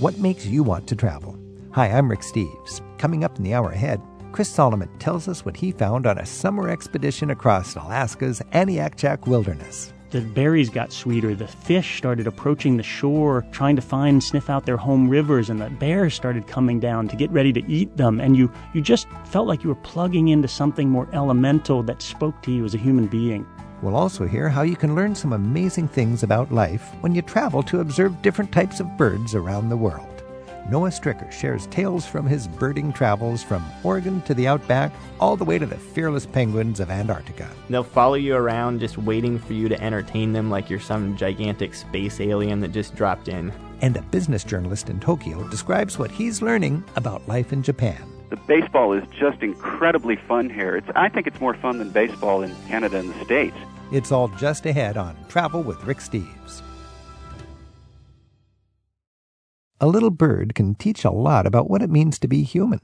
What makes you want to travel? Hi, I'm Rick Steves. Coming up in the hour ahead, Chris Solomon tells us what he found on a summer expedition across Alaska's Aniakchak Wilderness. The berries got sweeter. The fish started approaching the shore, trying to find, sniff out their home rivers, and the bears started coming down to get ready to eat them. And you, you just felt like you were plugging into something more elemental that spoke to you as a human being. We'll also hear how you can learn some amazing things about life when you travel to observe different types of birds around the world. Noah Strycker shares tales from his birding travels from Oregon to the outback, all the way to the fearless penguins of Antarctica. They'll follow you around just waiting for you to entertain them like you're some gigantic space alien that just dropped in. And a business journalist in Tokyo describes what he's learning about life in Japan. The baseball is just incredibly fun here. It's, I think it's more fun than baseball in Canada and the States. It's all just ahead on Travel with Rick Steves. A little bird can teach a lot about what it means to be human.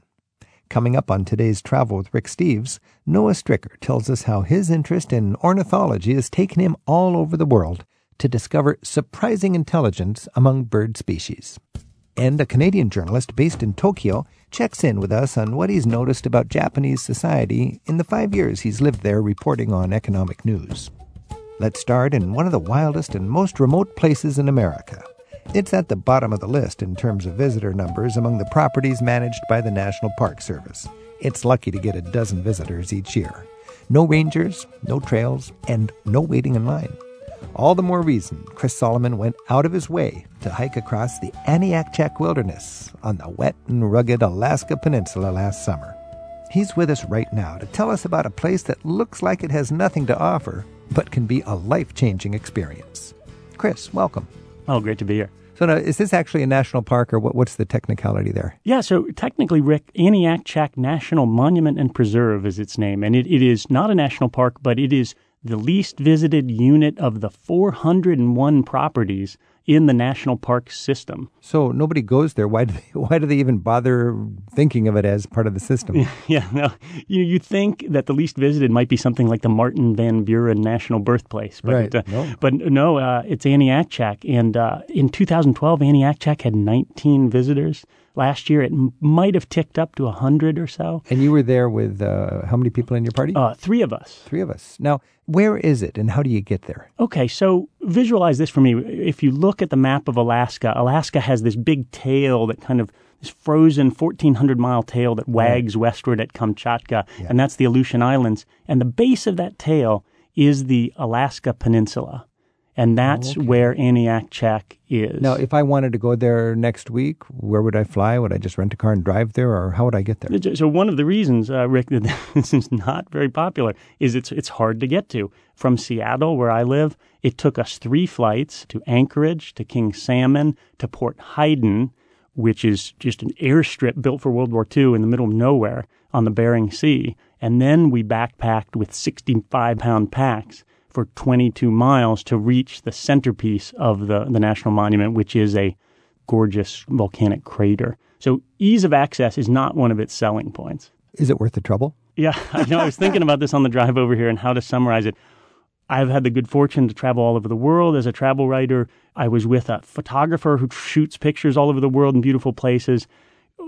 Coming up on today's Travel with Rick Steves, Noah Strycker tells us how his interest in ornithology has taken him all over the world to discover surprising intelligence among bird species. And a Canadian journalist based in Tokyo checks in with us on what he's noticed about Japanese society in the five years he's lived there reporting on economic news. Let's start in one of the wildest and most remote places in America. It's at the bottom of the list in terms of visitor numbers among the properties managed by the National Park Service. It's lucky to get a dozen visitors each year. No rangers, no trails, and no waiting in line. All the more reason Chris Solomon went out of his way to hike across the Aniakchak Wilderness on the wet and rugged Alaska Peninsula last summer. He's with us right now to tell us about a place that looks like it has nothing to offer, but can be a life changing experience. Chris, welcome. Oh, great to be here. So now, is this actually a national park, or what, what's the technicality there? Yeah, so technically, Rick, Aniakchak National Monument and Preserve is its name, and it, it is not a national park, but it is the least visited unit of the 401 properties in the national park system. So nobody goes there. Why do they, why do they even bother thinking of it as part of the system? yeah, no, you you think that the least visited might be something like the Martin Van Buren National Birthplace, but Right, uh, no. but no, uh, it's Aniakchak, and uh, in 2012, Annie Aniakchak had 19 visitors. Last year, it m- might have ticked up to 100 or so. And you were there with uh, how many people in your party? Uh, three of us. Three of us. Now, where is it, and how do you get there? Okay, so visualize this for me. If you look at the map of Alaska, Alaska has this big tail that kind of this frozen 1400 mile tail that wags westward at Kamchatka, and that's the Aleutian Islands. And the base of that tail is the Alaska Peninsula. And that's where Aniakchak is. Now, if I wanted to go there next week, where would I fly? Would I just rent a car and drive there, or how would I get there? So one of the reasons, uh, Rick, that this is not very popular is it's it's hard to get to. From Seattle, where I live, it took us three flights to Anchorage, to King Salmon, to Port Hayden, which is just an airstrip built for World War II in the middle of nowhere on the Bering Sea, and then we backpacked with 65 pound packs for 22 miles to reach the centerpiece of the, the national monument, which is a gorgeous volcanic crater. So ease of access is not one of its selling points. Is it worth the trouble? Yeah, I know. I was thinking about this on the drive over here and how to summarize it. I've had the good fortune to travel all over the world as a travel writer. I was with a photographer who shoots pictures all over the world in beautiful places.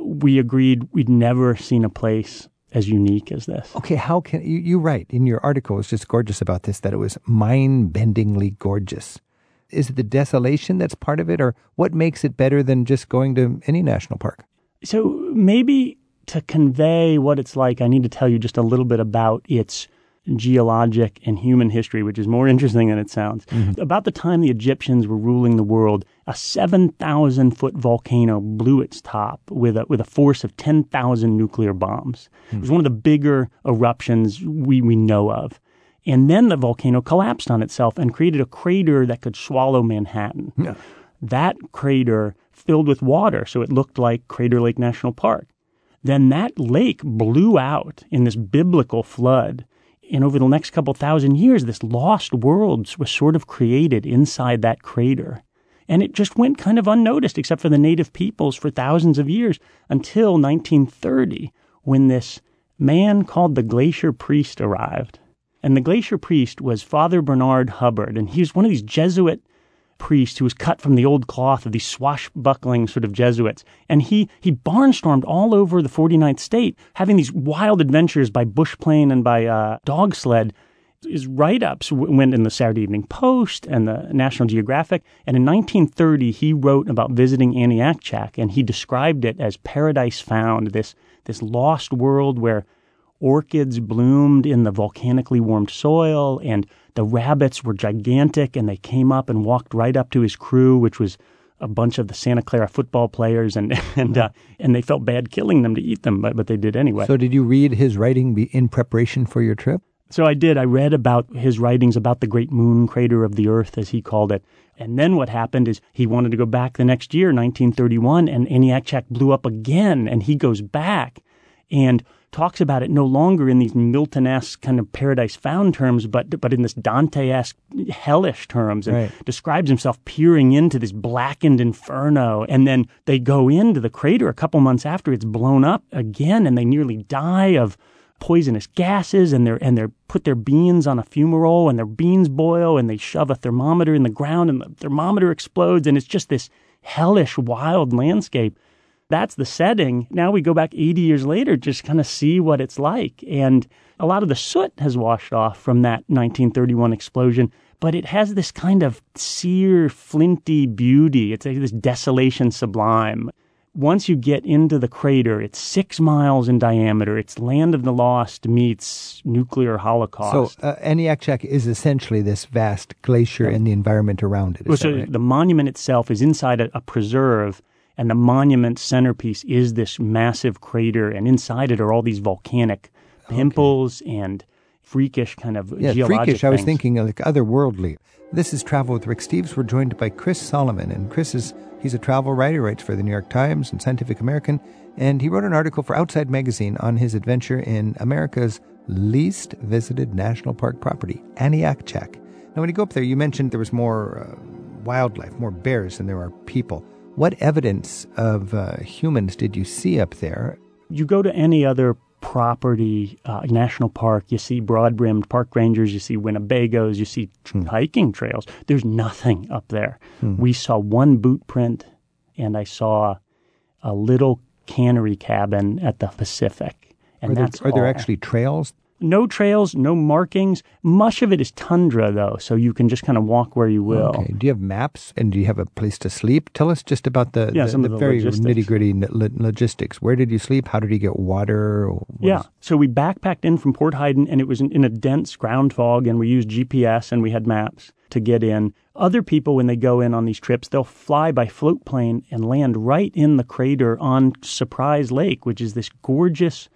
We agreed we'd never seen a place as unique as this. Okay, how can you, you write in your article? It's just gorgeous about this that it was mind-bendingly gorgeous. Is it the desolation that's part of it, or what makes it better than just going to any national park? So maybe to convey what it's like, I need to tell you just a little bit about its geologic and human history, which is more interesting than it sounds. Mm-hmm. About the time the Egyptians were ruling the world, a 7,000 foot volcano blew its top with a, with a force of 10,000 nuclear bombs. It was hmm. one of the bigger eruptions we, we know of. And then the volcano collapsed on itself and created a crater that could swallow Manhattan. That crater filled with water, so it looked like Crater Lake National Park. Then that lake blew out in this biblical flood. And over the next couple thousand years, this lost world was sort of created inside that crater. And it just went kind of unnoticed, except for the native peoples, for thousands of years until 1930, when this man called the Glacier Priest arrived. And the Glacier Priest was Father Bernard Hubbard, and he was one of these Jesuit priest who was cut from the old cloth of these swashbuckling sort of Jesuits. And he, he barnstormed all over the 49th state, having these wild adventures by bush plane and by uh, dog sled. His write ups went in the Saturday Evening Post and the National Geographic. And in 1930, he wrote about visiting Aniakchak, and he described it as paradise found, this, this lost world where orchids bloomed in the volcanically warmed soil, and the rabbits were gigantic, and they came up and walked right up to his crew, which was a bunch of the Santa Clara football players, and and uh, and they felt bad killing them to eat them, but but they did anyway. So, did you read his writing in preparation for your trip? So I did. I read about his writings about the great moon crater of the Earth, as he called it. And then what happened is he wanted to go back the next year, 1931, and Aniakchak blew up again, and he goes back and talks about it no longer in these Milton-esque kind of paradise found terms, but but in this Dante-esque hellish terms, and right. describes himself peering into this blackened inferno. And then they go into the crater a couple months after it's blown up again, and they nearly die of poisonous gases and they're and they're put their beans on a fumarole and their beans boil and they shove a thermometer in the ground and the thermometer explodes and it's just this hellish wild landscape that's the setting now we go back 80 years later just kind of see what it's like and a lot of the soot has washed off from that 1931 explosion but it has this kind of sear flinty beauty it's like this desolation sublime once you get into the crater, it's six miles in diameter. It's land of the lost meets nuclear holocaust. So uh, Aniakchak is essentially this vast glacier and the environment around it. Well, so right? the monument itself is inside a, a, preserve, and the monument centerpiece is this massive crater, and inside it are all these volcanic pimples okay. and freakish kind of yeah, freakish. I was thinking like otherworldly. This is Travel with Rick Steves. We're joined by Chris Solomon, and Chris is he's a travel writer, writes for the New York Times and Scientific American, and he wrote an article for Outside Magazine on his adventure in America's least visited national park property, Aniakchak. Now, when you go up there, you mentioned there was more uh, wildlife, more bears than there are people. What evidence of uh, humans did you see up there? You go to any other property, uh, national park, you see broad brimmed park rangers, you see Winnebagos, you see Hmm. hiking trails. There's nothing up there. We saw one boot print, and I saw a little cannery cabin at the Pacific. And are there, that's are there actually trails? No trails, no markings. Much of it is tundra, though, so you can just kind of walk where you will. Okay. Do you have maps and do you have a place to sleep? Tell us just about the, Yeah, the, some the of the very nitty gritty logistics. Where did you sleep? How did you get water? What Yeah. is- So we backpacked in from Port Hayden, and it was in, in a dense ground fog, and we used GPS and we had maps to get in. Other people, when they go in on these trips, they'll fly by float plane and land right in the crater on Surprise Lake, which is this gorgeous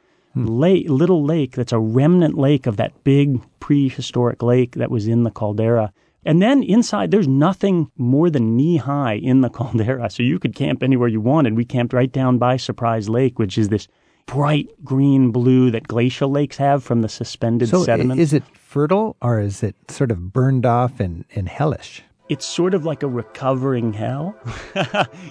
lake, little lake that's a remnant lake of that big prehistoric lake that was in the caldera. And then inside, there's nothing more than knee high in the caldera. So you could camp anywhere you wanted. We camped right down by Surprise Lake, which is this bright green blue that glacial lakes have from the suspended So sediment. is it fertile or is it sort of burned off and, and hellish? It's sort of like a recovering hell.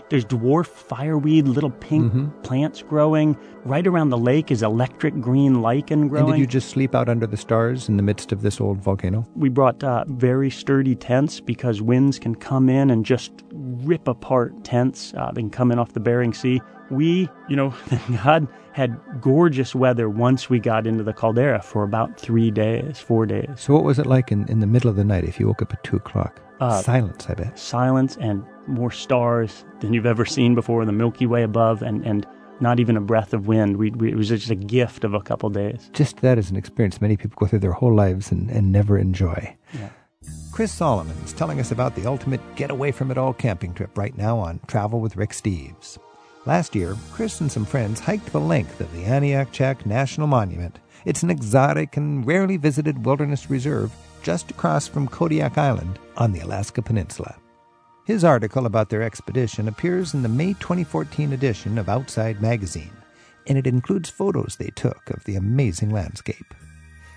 There's dwarf fireweed, little pink Mm-hmm. plants growing. Right around the lake is electric green lichen growing. And did you just sleep out under the stars in the midst of this old volcano? we brought uh, very sturdy tents because winds can come in and just rip apart tents. Uh, they can come in off the Bering Sea. We, you know, God had gorgeous weather once we got into the caldera for about three days, four days. So what was it like in, in the middle of the night if you woke up at 2 o'clock? Uh, Silence, I bet. Silence and more stars than you've ever seen before, the Milky Way above, and, and not even a breath of wind. We, we, it was just a gift of a couple days. Just that is an experience many people go through their whole lives and, and never enjoy. Yeah. Chris Solomon is telling us about the ultimate get away from it all camping trip right now on Travel with Rick Steves. Last year, Chris and some friends hiked the length of the Aniakchak National Monument. It's an exotic and rarely visited wilderness reserve just across from Kodiak Island on the Alaska Peninsula. His article about their expedition appears in the May 2014 edition of Outside Magazine, and it includes photos they took of the amazing landscape.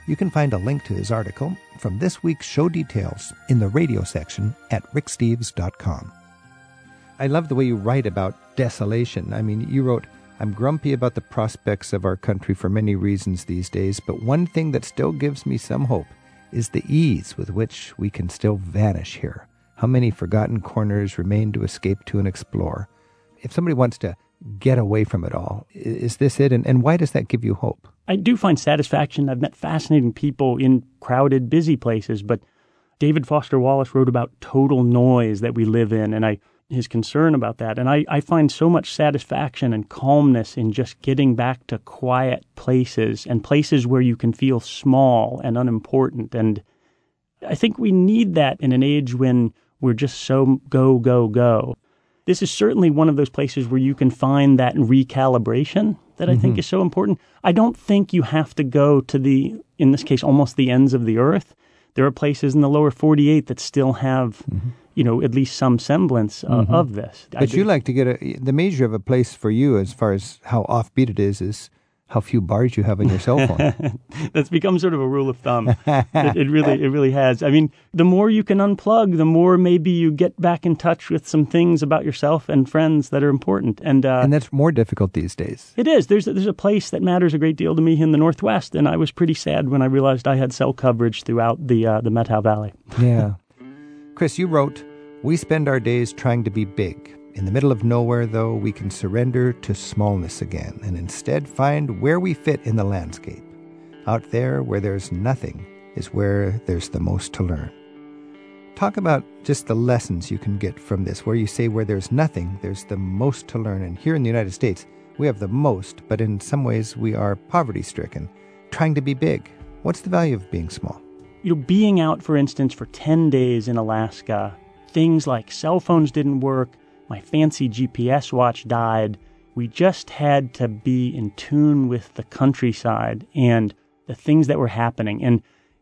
You can find a link to his article from this week's show details in the radio section at ricksteves.com. I love the way you write about desolation. I mean, you wrote, I'm grumpy about the prospects of our country for many reasons these days, but one thing that still gives me some hope is the ease with which we can still vanish here. How many forgotten corners remain to escape to and explore? If somebody wants to get away from it all, is this it? And, and why does that give you hope? I do find satisfaction. I've met fascinating people in crowded, busy places, but David Foster Wallace wrote about total noise that we live in, and I his concern about that. And I, I find so much satisfaction and calmness in just getting back to quiet places and places where you can feel small and unimportant. And I think we need that in an age when we're just so go, go, go. This is certainly one of those places where you can find that recalibration that I mm-hmm. think is so important. I don't think you have to go to the, in this case, almost the ends of the earth. There are places in the lower 48 that still have, mm-hmm. You know, at least some semblance uh, mm-hmm. of this. But you like to get a, the measure of a place for you as far as how offbeat it is, is how few bars you have on your cell phone. That's become sort of a rule of thumb. it, it, really, it really has. I mean, the more you can unplug, the more maybe you get back in touch with some things about yourself and friends that are important. And uh, and that's more difficult these days. It is. There's there's a place that matters a great deal to me in the Northwest, and I was pretty sad when I realized I had cell coverage throughout the uh, the Methow Valley. yeah, Chris, you wrote, "We spend our days trying to be big." In the middle of nowhere, though, we can surrender to smallness again and instead find where we fit in the landscape. Out there, where there's nothing, is where there's the most to learn. Talk about just the lessons you can get from this, where you say where there's nothing, there's the most to learn. And here in the United States, we have the most, but in some ways we are poverty stricken, trying to be big. What's the value of being small? You know, being out, for instance, for 10 days in Alaska, things like cell phones didn't work, my fancy GPS watch died. We just had to be in tune with the countryside and the things that were happening. And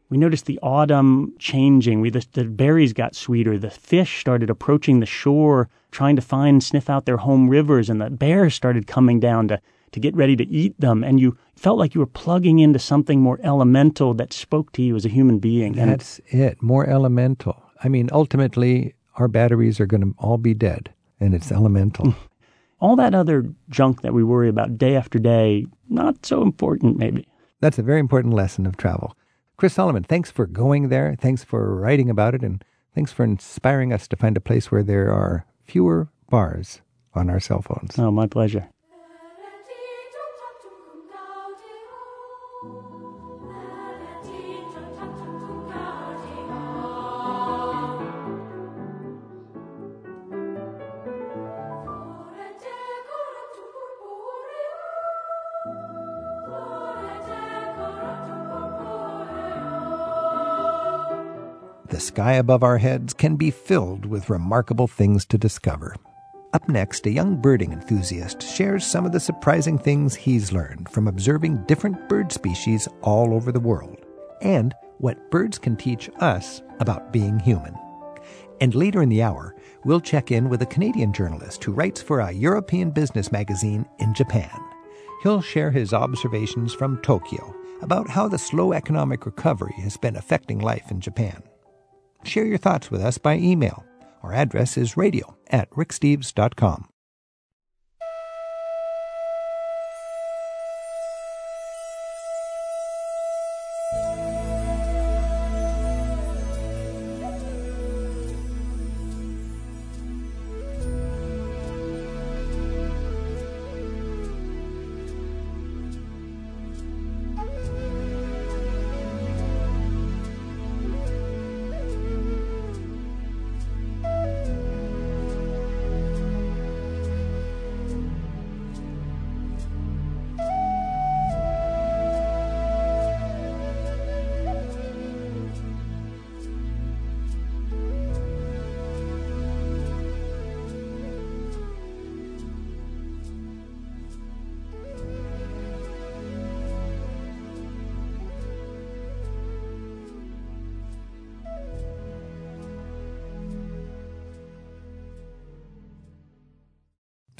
we noticed the autumn changing. We, the, the, berries got sweeter. The fish started approaching the shore, trying to find, sniff out their home rivers, and the bears started coming down to, to get ready to eat them. And you felt like you were plugging into something more elemental that spoke to you as a human being. And that's and, it, more elemental. I mean, ultimately, our batteries are going to all be dead and it's elemental. All that other junk that we worry about day after day, not so important, maybe. That's a very important lesson of travel. Chris Solomon, thanks for going there. Thanks for writing about it. And thanks for inspiring us to find a place where there are fewer bars on our cell phones. Oh, my pleasure. Sky above our heads can be filled with remarkable things to discover. Up next, a young birding enthusiast shares some of the surprising things he's learned from observing different bird species all over the world, and what birds can teach us about being human. And later in the hour, we'll check in with a Canadian journalist who writes for a European business magazine in Japan. He'll share his observations from Tokyo about how the slow economic recovery has been affecting life in Japan. Share your thoughts with us by email. Our address is radio at ricksteves.com.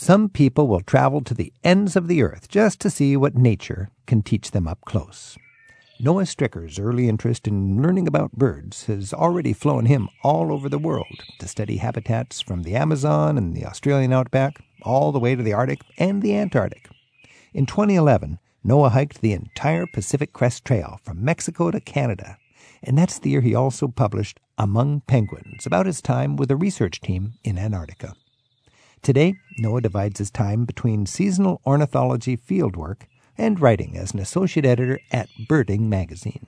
Some people will travel to the ends of the earth just to see what nature can teach them up close. Noah Strycker's early interest in learning about birds has already flown him all over the world to study habitats from the Amazon and the Australian outback all the way to the Arctic and the Antarctic. In 2011, Noah hiked the entire Pacific Crest Trail from Mexico to Canada, and that's the year he also published Among Penguins about his time with a research team in Antarctica. Today, Noah divides his time between seasonal ornithology fieldwork and writing as an associate editor at Birding magazine.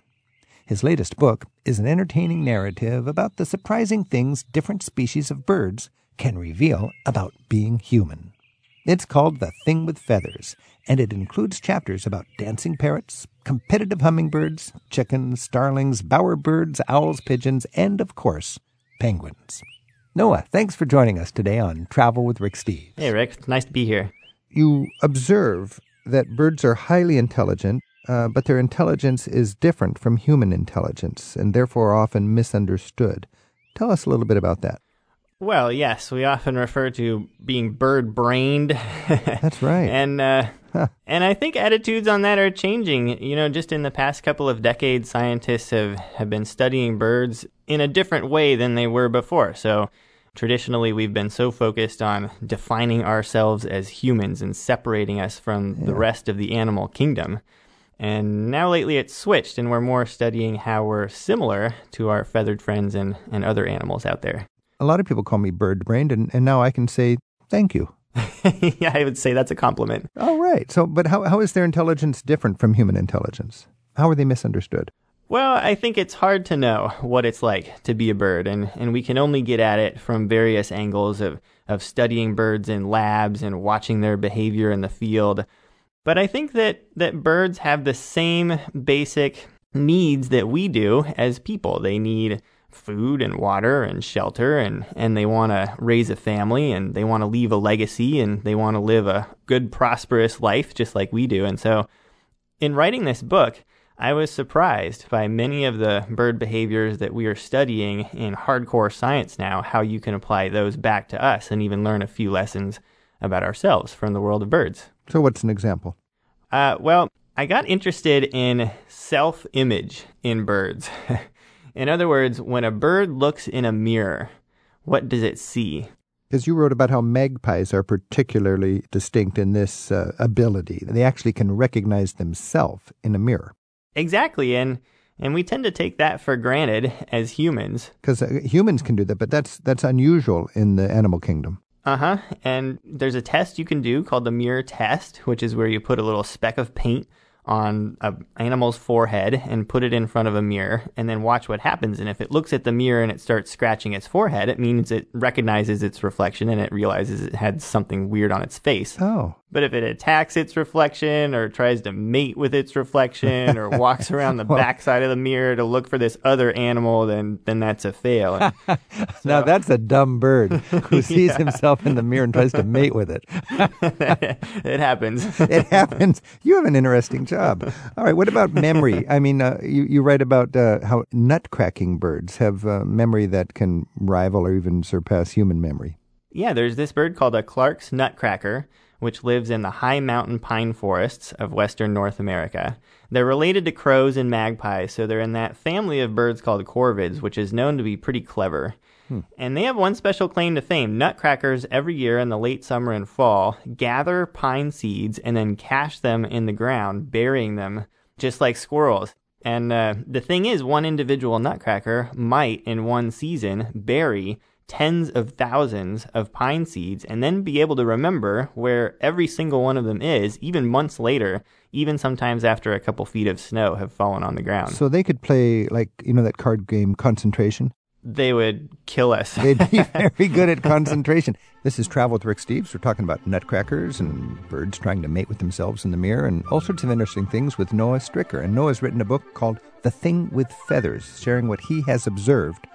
His latest book is an entertaining narrative about the surprising things different species of birds can reveal about being human. It's called The Thing with Feathers, and it includes chapters about dancing parrots, competitive hummingbirds, chickens, starlings, bowerbirds, owls, pigeons, and, of course, penguins. Noah, thanks for joining us today on Travel with Rick Steves. Hey, Rick. It's nice to be here. You observe that birds are highly intelligent uh, but their intelligence is different from human intelligence and therefore often misunderstood. Tell us a little bit about that. Well, yes, we often refer to being bird brained. That's right. and uh, huh. and I think attitudes on that are changing. You know, just in the past couple of decades, scientists have, have been studying birds in a different way than they were before. So traditionally, we've been so focused on defining ourselves as humans and separating us from yeah. the rest of the animal kingdom. And now lately it's switched, and we're more studying how we're similar to our feathered friends and, and other animals out there. A lot of people call me bird brained, and, and now I can say thank you. yeah, I would say that's a compliment. Oh, right. So, but how, how is their intelligence different from human intelligence? How are they misunderstood? Well, I think it's hard to know what it's like to be a bird, and, and we can only get at it from various angles of, of studying birds in labs and watching their behavior in the field. But I think that, that birds have the same basic needs that we do as people. They need food and water and shelter and, and they want to raise a family and they want to leave a legacy and they want to live a good, prosperous life just like we do. And so in writing this book, I was surprised by many of the bird behaviors that we are studying in hardcore science now, how you can apply those back to us and even learn a few lessons about ourselves from the world of birds. So, what's an example? Uh, well, I got interested in self image in birds. in other words, when a bird looks in a mirror, what does it see? Because you wrote about how magpies are particularly distinct in this uh, ability. They actually can recognize themselves in a mirror. Exactly. And and we tend to take that for granted as humans. Because uh, humans can do that, but that's that's unusual in the animal kingdom. Uh huh. And there's a test you can do called the mirror test, which is where you put a little speck of paint on an animal's forehead and put it in front of a mirror and then watch what happens. And if it looks at the mirror and it starts scratching its forehead, it means it recognizes its reflection and it realizes it had something weird on its face. Oh. But if it attacks its reflection or tries to mate with its reflection or walks around the well, backside of the mirror to look for this other animal, then then that's a fail. so, now that's a dumb bird who sees yeah. himself in the mirror and tries to mate with it. it happens. it happens. You have an interesting job. All right. What about memory? I mean, uh, you you write about uh, how nutcracking birds have uh, memory that can rival or even surpass human memory. Yeah, there's this bird called a Clark's nutcracker which lives in the high mountain pine forests of western North America. They're related to crows and magpies, so they're in that family of birds called corvids, which is known to be pretty clever. Hmm. And they have one special claim to fame. Nutcrackers every year in the late summer and fall gather pine seeds and then cache them in the ground, burying them just like squirrels. And uh, the thing is, one individual nutcracker might, in one season, bury tens of thousands of pine seeds and then be able to remember where every single one of them is, even months later, even sometimes after a couple feet of snow have fallen on the ground. So they could play, like, you know, that card game concentration? They would kill us. They'd be very good at concentration. This is Travel with Rick Steves. We're talking about nutcrackers and birds trying to mate with themselves in the mirror and all sorts of interesting things with Noah Strycker. And Noah's written a book called The Thing with Feathers, sharing what he has observed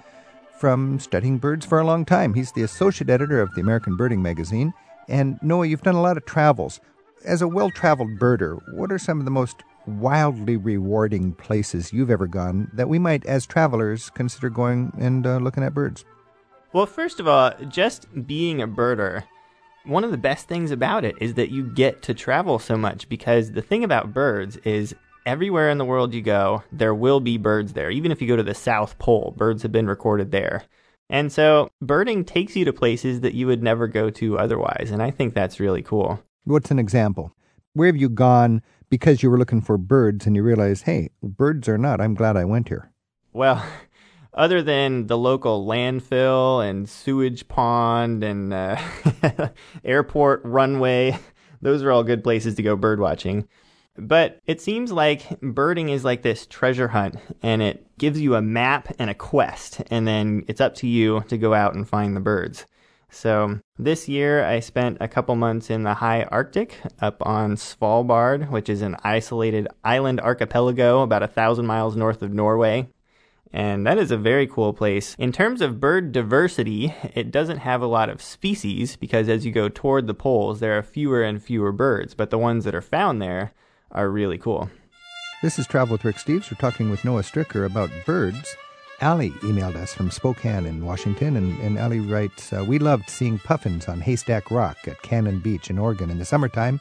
from studying birds for a long time. He's the associate editor of the American Birding Magazine. And Noah, you've done a lot of travels. As a well traveled birder, what are some of the most wildly rewarding places you've ever gone that we might, as travelers, consider going and uh, looking at birds? Well, first of all, just being a birder, one of the best things about it is that you get to travel so much because the thing about birds is everywhere in the world you go, there will be birds there. Even if you go to the South Pole, birds have been recorded there. And so birding takes you to places that you would never go to otherwise. And I think that's really cool. What's an example? Where have you gone because you were looking for birds and you realized, hey, birds are not, I'm glad I went here? Well, other than the local landfill and sewage pond and uh, airport runway, those are all good places to go bird watching. But it seems like birding is like this treasure hunt, and it gives you a map and a quest, and then it's up to you to go out and find the birds. So this year I spent a couple months in the high Arctic up on Svalbard, which is an isolated island archipelago about a thousand miles north of Norway. And that is a very cool place. In terms of bird diversity, it doesn't have a lot of species because as you go toward the poles, there are fewer and fewer birds, but the ones that are found there are really cool. This is Travel with Rick Steves. We're talking with Noah Strycker about birds. Allie emailed us from Spokane in Washington, and, and Allie writes uh, We loved seeing puffins on Haystack Rock at Cannon Beach in Oregon in the summertime.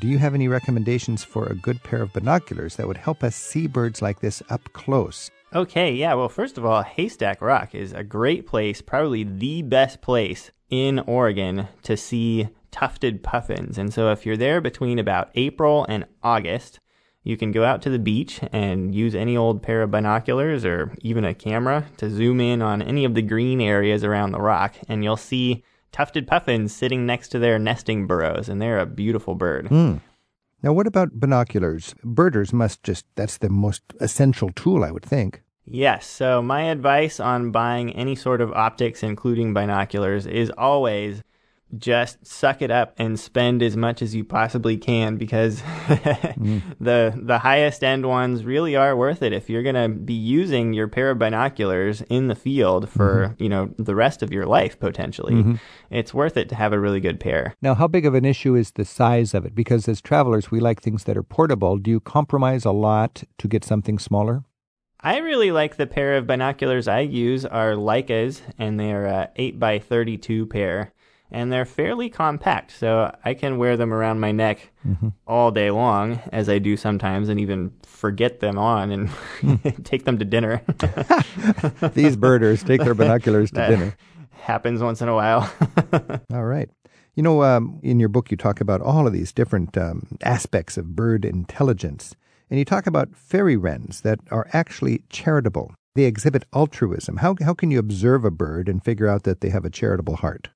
Do you have any recommendations for a good pair of binoculars that would help us see birds like this up close? Okay, yeah. Well, first of all, Haystack Rock is a great place, probably the best place in Oregon to see tufted puffins. And so if you're there between about April and August, you can go out to the beach and use any old pair of binoculars or even a camera to zoom in on any of the green areas around the rock, and you'll see tufted puffins sitting next to their nesting burrows, and they're a beautiful bird. Mm. Now, what about binoculars? Birders must just, that's the most essential tool, I would think. Yes. So, my advice on buying any sort of optics, including binoculars, is always just suck it up and spend as much as you possibly can because mm. the the highest end ones really are worth it if you're going to be using your pair of binoculars in the field for mm-hmm. you know the rest of your life potentially mm-hmm. it's worth it to have a really good pair now how big of an issue is the size of it because as travelers we like things that are portable do you compromise a lot to get something smaller I really like the pair of binoculars I use are Leicas, and they're a 8 by 32 pair and they're fairly compact, so I can wear them around my neck mm-hmm. all day long, as I do sometimes, and even forget them on and take them to dinner. These birders take their binoculars to that dinner. Happens once in a while. all right. You know, um, in your book, you talk about all of these different um, aspects of bird intelligence, and you talk about fairy wrens that are actually charitable. They exhibit altruism. How, how can you observe a bird and figure out that they have a charitable heart?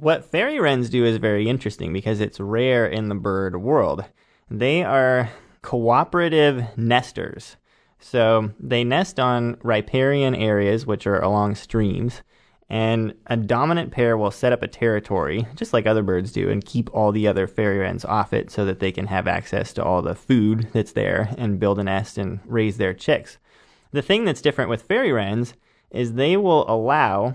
What fairy wrens do is very interesting because it's rare in the bird world. They are cooperative nesters. So they nest on riparian areas, which are along streams, and a dominant pair will set up a territory, just like other birds do, and keep all the other fairy wrens off it so that they can have access to all the food that's there and build a nest and raise their chicks. The thing that's different with fairy wrens is they will allow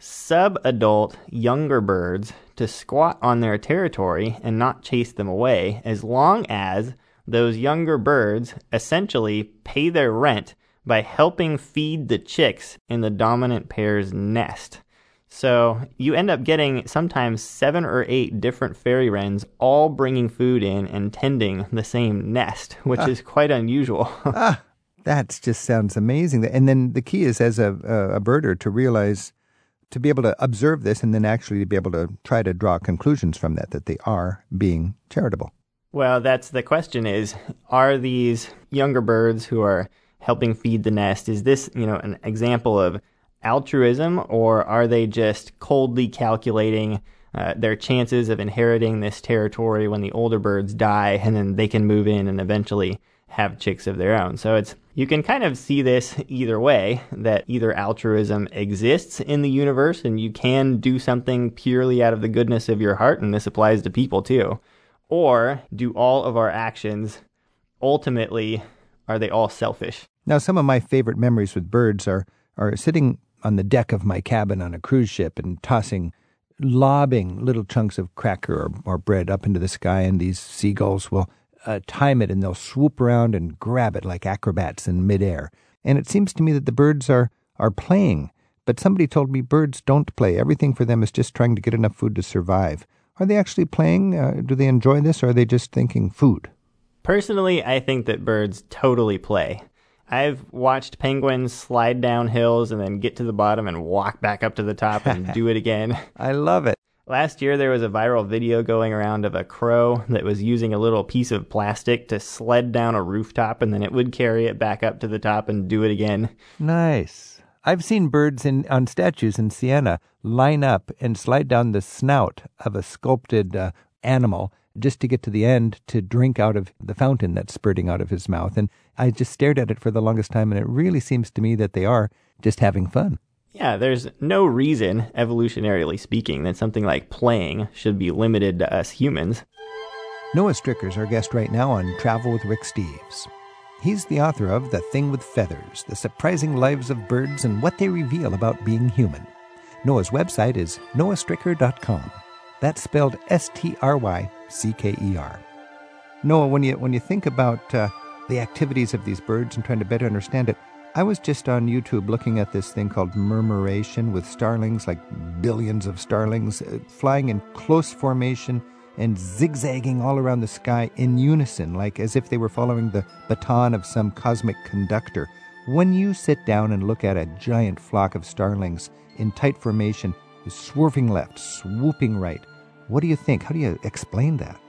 subadult younger birds to squat on their territory and not chase them away as long as those younger birds essentially pay their rent by helping feed the chicks in the dominant pair's nest. So you end up getting sometimes seven or eight different fairy wrens all bringing food in and tending the same nest, which ah. is quite unusual. ah, that just sounds amazing. And then the key is as a, a birder to realize to be able to observe this and then actually to be able to try to draw conclusions from that that they are being charitable. Well, that's the question is are these younger birds who are helping feed the nest is this, you know, an example of altruism or are they just coldly calculating uh, their chances of inheriting this territory when the older birds die and then they can move in and eventually have chicks of their own. So it's you can kind of see this either way that either altruism exists in the universe and you can do something purely out of the goodness of your heart and this applies to people too. Or do all of our actions ultimately are they all selfish? Now some of my favorite memories with birds are are sitting on the deck of my cabin on a cruise ship and tossing lobbing little chunks of cracker or, or bread up into the sky and these seagulls will uh, time it and they'll swoop around and grab it like acrobats in midair. And it seems to me that the birds are, are playing. But somebody told me birds don't play. Everything for them is just trying to get enough food to survive. Are they actually playing? Uh, do they enjoy this or are they just thinking food? Personally, I think that birds totally play. I've watched penguins slide down hills and then get to the bottom and walk back up to the top and do it again. I love it. Last year, there was a viral video going around of a crow that was using a little piece of plastic to sled down a rooftop, and then it would carry it back up to the top and do it again. Nice. I've seen birds in on statues in Siena line up and slide down the snout of a sculpted uh, animal just to get to the end to drink out of the fountain that's spurting out of his mouth. And I just stared at it for the longest time, and it really seems to me that they are just having fun. Yeah, there's no reason, evolutionarily speaking, that something like playing should be limited to us humans. Noah Strycker's our guest right now on Travel with Rick Steves. He's the author of The Thing with Feathers The Surprising Lives of Birds and What They Reveal About Being Human. Noah's website is noahstrycker.com. That's spelled S T R Y C K E R. Noah, when you, when you think about uh, the activities of these birds and trying to better understand it, I was just on YouTube looking at this thing called murmuration with starlings, like billions of starlings, uh, flying in close formation and zigzagging all around the sky in unison, like as if they were following the baton of some cosmic conductor. When you sit down and look at a giant flock of starlings in tight formation, swerving left, swooping right, what do you think? How do you explain that?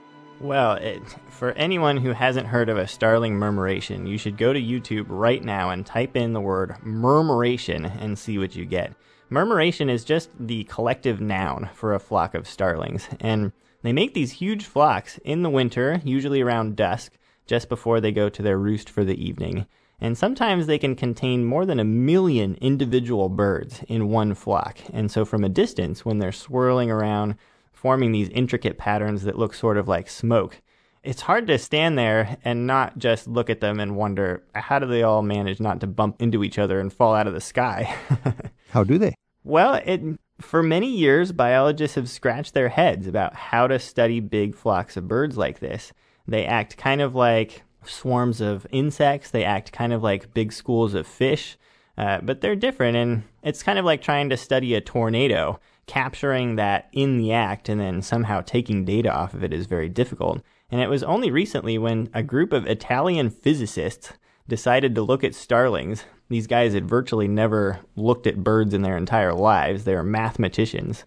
Well, it, for anyone who hasn't heard of a starling murmuration, you should go to YouTube right now and type in the word murmuration and see what you get. Murmuration is just the collective noun for a flock of starlings, and they make these huge flocks in the winter, usually around dusk, just before they go to their roost for the evening. And sometimes they can contain more than a million individual birds in one flock. And so, from a distance, when they're swirling around, forming these intricate patterns that look sort of like smoke. It's hard to stand there and not just look at them and wonder how do they all manage not to bump into each other and fall out of the sky? how do they? Well, it, for many years, biologists have scratched their heads about how to study big flocks of birds like this. They act kind of like swarms of insects, they act kind of like big schools of fish, uh, but they're different, and it's kind of like trying to study a tornado capturing that in the act and then somehow taking data off of it is very difficult. And it was only recently when a group of Italian physicists decided to look at starlings. These guys had virtually never looked at birds in their entire lives. They were mathematicians.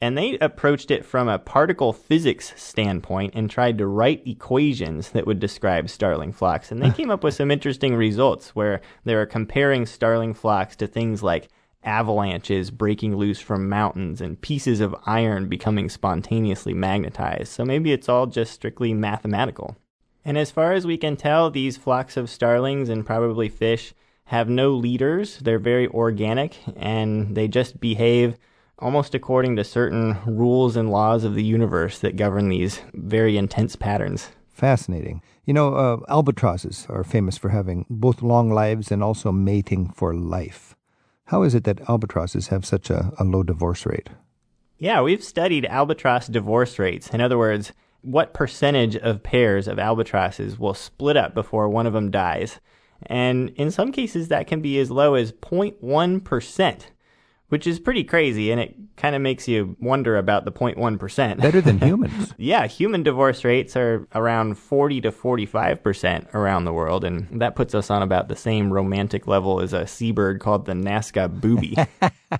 And they approached it from a particle physics standpoint and tried to write equations that would describe starling flocks. And they came up with some interesting results where they were comparing starling flocks to things like avalanches breaking loose from mountains and pieces of iron becoming spontaneously magnetized. So maybe it's all just strictly mathematical. And as far as we can tell, these flocks of starlings and probably fish have no leaders. They're very organic and they just behave almost according to certain rules and laws of the universe that govern these very intense patterns. Fascinating. You know, uh, albatrosses are famous for having both long lives and also mating for life. How is it that albatrosses have such a, a low divorce rate? Yeah, we've studied albatross divorce rates. In other words, what percentage of pairs of albatrosses will split up before one of them dies. And in some cases, that can be as low as 0.1% which is pretty crazy, and it kind of makes you wonder about the 0.1%. Better than humans. yeah, human divorce rates are around 40 to 45% around the world, and that puts us on about the same romantic level as a seabird called the Nazca booby.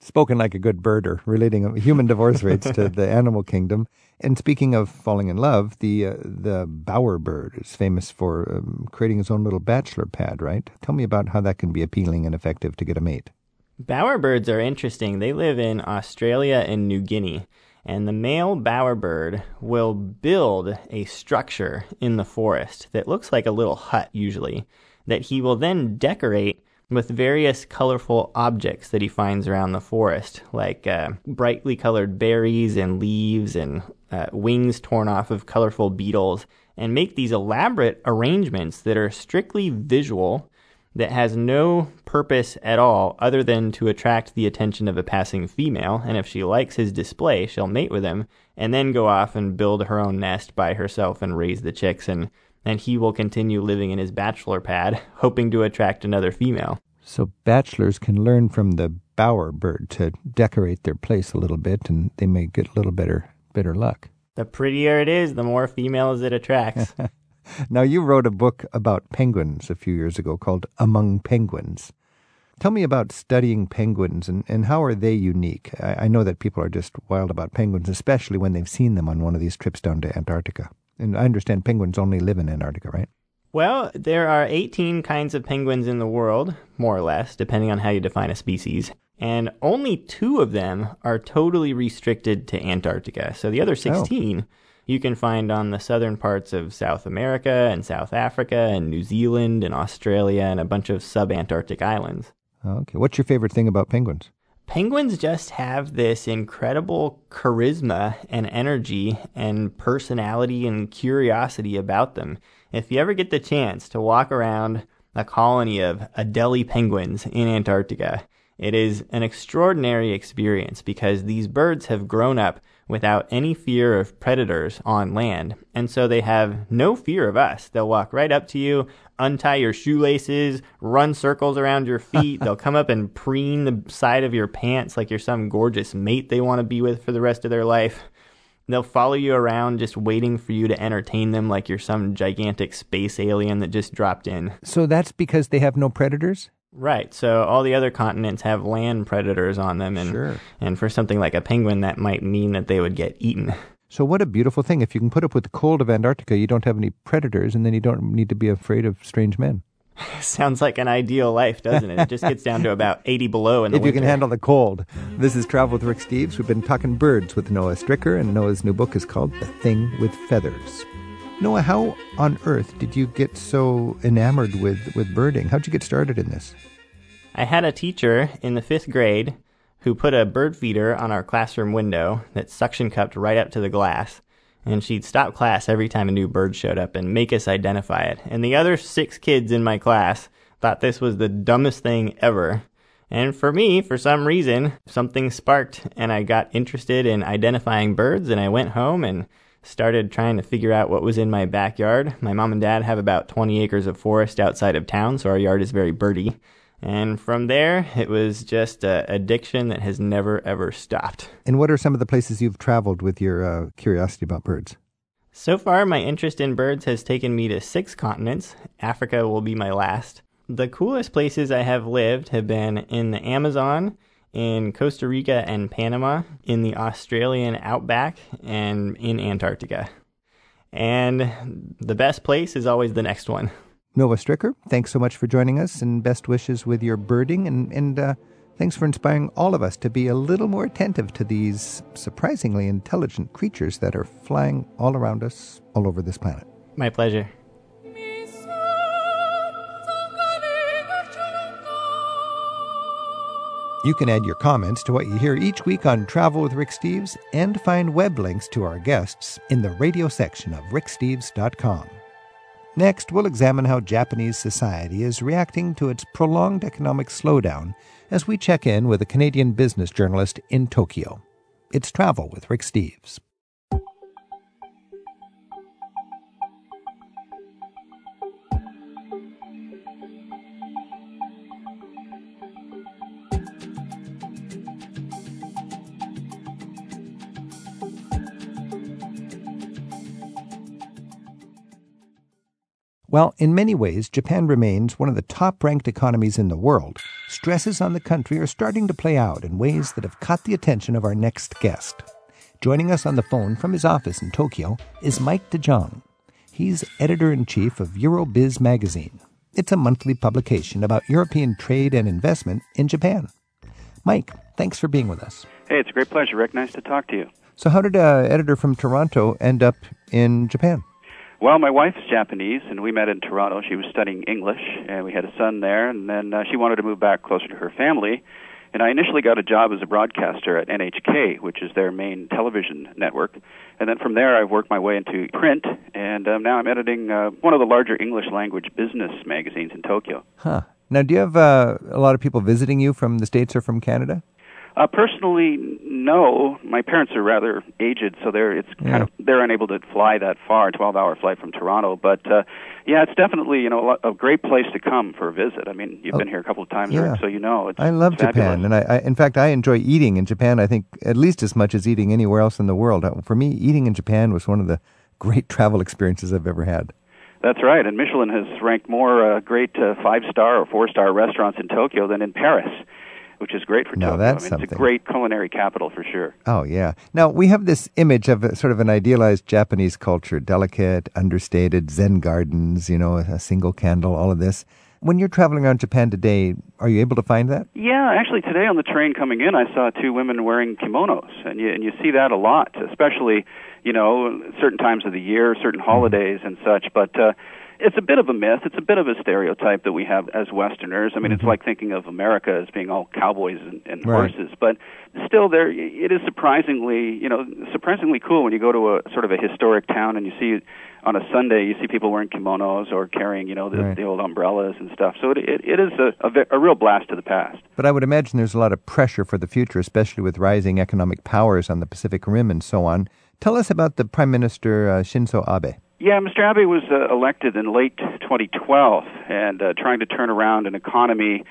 Spoken like a good birder, relating human divorce rates to the animal kingdom. And speaking of falling in love, the uh, the bowerbird is famous for um, creating his own little bachelor pad, right? Tell me about how that can be appealing and effective to get a mate. Bowerbirds are interesting. They live in Australia and New Guinea. And the male bowerbird will build a structure in the forest that looks like a little hut, usually, that he will then decorate with various colorful objects that he finds around the forest, like uh, brightly colored berries and leaves and uh, wings torn off of colorful beetles, and make these elaborate arrangements that are strictly visual that has no purpose at all other than to attract the attention of a passing female, and if she likes his display, she'll mate with him, and then go off and build her own nest by herself and raise the chicks, and, and he will continue living in his bachelor pad, hoping to attract another female. So bachelors can learn from the bower bird to decorate their place a little bit, and they may get a little better better luck. The prettier it is, the more females it attracts. now, you wrote a book about penguins a few years ago called Among Penguins. Tell me about studying penguins and, and how are they unique? I, I know that people are just wild about penguins, especially when they've seen them on one of these trips down to Antarctica. And I understand penguins only live in Antarctica, right? Well, there are 18 kinds of penguins in the world, more or less, depending on how you define a species. And only two of them are totally restricted to Antarctica. So the other 16 oh. You can find on the southern parts of South America and South Africa and New Zealand and Australia and a bunch of subantarctic islands. Okay. What's your favorite thing about penguins? Penguins just have this incredible charisma and energy and personality and curiosity about them. If you ever get the chance to walk around a colony of Adelie penguins in Antarctica, it is an extraordinary experience because these birds have grown up without any fear of predators on land. And so they have no fear of us. They'll walk right up to you, untie your shoelaces, run circles around your feet. They'll come up and preen the side of your pants like you're some gorgeous mate they want to be with for the rest of their life. They'll follow you around just waiting for you to entertain them like you're some gigantic space alien that just dropped in. So that's because they have no predators? Right. So all the other continents have land predators on them and sure. and for something like a penguin that might mean that they would get eaten. So what a beautiful thing. If you can put up with the cold of Antarctica, you don't have any predators and then you don't need to be afraid of strange men. Sounds like an ideal life, doesn't it? It just gets down to about 80 below in the If winter. you can handle the cold. This is Travel with Rick Steves. We've been talking birds with Noah Strycker, and Noah's new book is called The Thing with Feathers. Noah, how on earth did you get so enamored with, with birding? How'd you get started in this? I had a teacher in the fifth grade who put a bird feeder on our classroom window that suction cupped right up to the glass. And she'd stop class every time a new bird showed up and make us identify it. And the other six kids in my class thought this was the dumbest thing ever. And for me, for some reason, something sparked and I got interested in identifying birds and I went home and started trying to figure out what was in my backyard. My mom and dad have about 20 acres of forest outside of town, so our yard is very birdy. And from there, it was just an addiction that has never, ever stopped. And what are some of the places you've traveled with your uh, curiosity about birds? So far, my interest in birds has taken me to six continents. Africa will be my last. The coolest places I have lived have been in the Amazon, in Costa Rica and Panama, in the Australian outback, and in Antarctica. And the best place is always the next one. Noah Strycker, thanks so much for joining us and best wishes with your birding. And, and uh, thanks for inspiring all of us to be a little more attentive to these surprisingly intelligent creatures that are flying all around us, all over this planet. My pleasure. You can add your comments to what you hear each week on Travel with Rick Steves and find web links to our guests in the radio section of ricksteves.com. Next, we'll examine how Japanese society is reacting to its prolonged economic slowdown as we check in with a Canadian business journalist in Tokyo. It's Travel with Rick Steves. While in many ways Japan remains one of the top ranked economies in the world, stresses on the country are starting to play out in ways that have caught the attention of our next guest. Joining us on the phone from his office in Tokyo is Mike DeJong. He's editor in chief of Eurobiz magazine. It's a monthly publication about European trade and investment in Japan. Mike, thanks for being with us. Hey, it's a great pleasure, Rick. Nice to talk to you. So, how did an editor from Toronto end up in Japan? Well, my wife's Japanese, and we met in Toronto. She was studying English, and we had a son there. And then uh, she wanted to move back closer to her family. And I initially got a job as a broadcaster at NHK, which is their main television network. And then from there, I've worked my way into print, and um, now I'm editing uh, one of the larger English language business magazines in Tokyo. Huh. Now, do you have uh, a lot of people visiting you from the States or from Canada? Uh, personally, no. My parents are rather aged, so they're it's Yeah. kind of they're unable to fly that far, twelve hour flight from Toronto. But uh, yeah, it's definitely you know a, a great place to come for a visit. I mean, you've Oh, been here a couple of times, yeah. Rick, so you know it's. I love it's fabulous. Japan, and I, I, in fact, I enjoy eating in Japan. I think at least as much as eating anywhere else in the world. Uh, For me, eating in Japan was one of the great travel experiences I've ever had. That's right, and Michelin has ranked more uh, great uh, five star or four star restaurants in Tokyo than in Paris. Which is great for Now Tokyo. that's I mean, something. It's a great culinary capital for sure. Oh, yeah. Now, we have this image of a, sort of an idealized Japanese culture delicate, understated, Zen gardens, you know, a single candle, all of this. When you're traveling around Japan today, are you able to find that? Yeah, actually, today on the train coming in, I saw two women wearing kimonos, and you and you see that a lot, especially you know certain times of the year, certain holidays and such. But uh, it's a bit of a myth. It's a bit of a stereotype that we have as Westerners. I mean, it's like thinking of America as being all cowboys and, and Right. horses, but still, there it is surprisingly you know surprisingly cool when you go to a sort of a historic town and you see on a Sunday you see people wearing kimonos or carrying you know the, Right. the old umbrellas and stuff. So it it, it is a, a, a real blast to the past. But I would imagine there's a lot of pressure for the future, especially with rising economic powers on the Pacific Rim and so on. Tell us about the Prime Minister uh, Shinzo Abe. Yeah, Mr. Abe was uh, elected in late 2012 and uh, trying to turn around an economy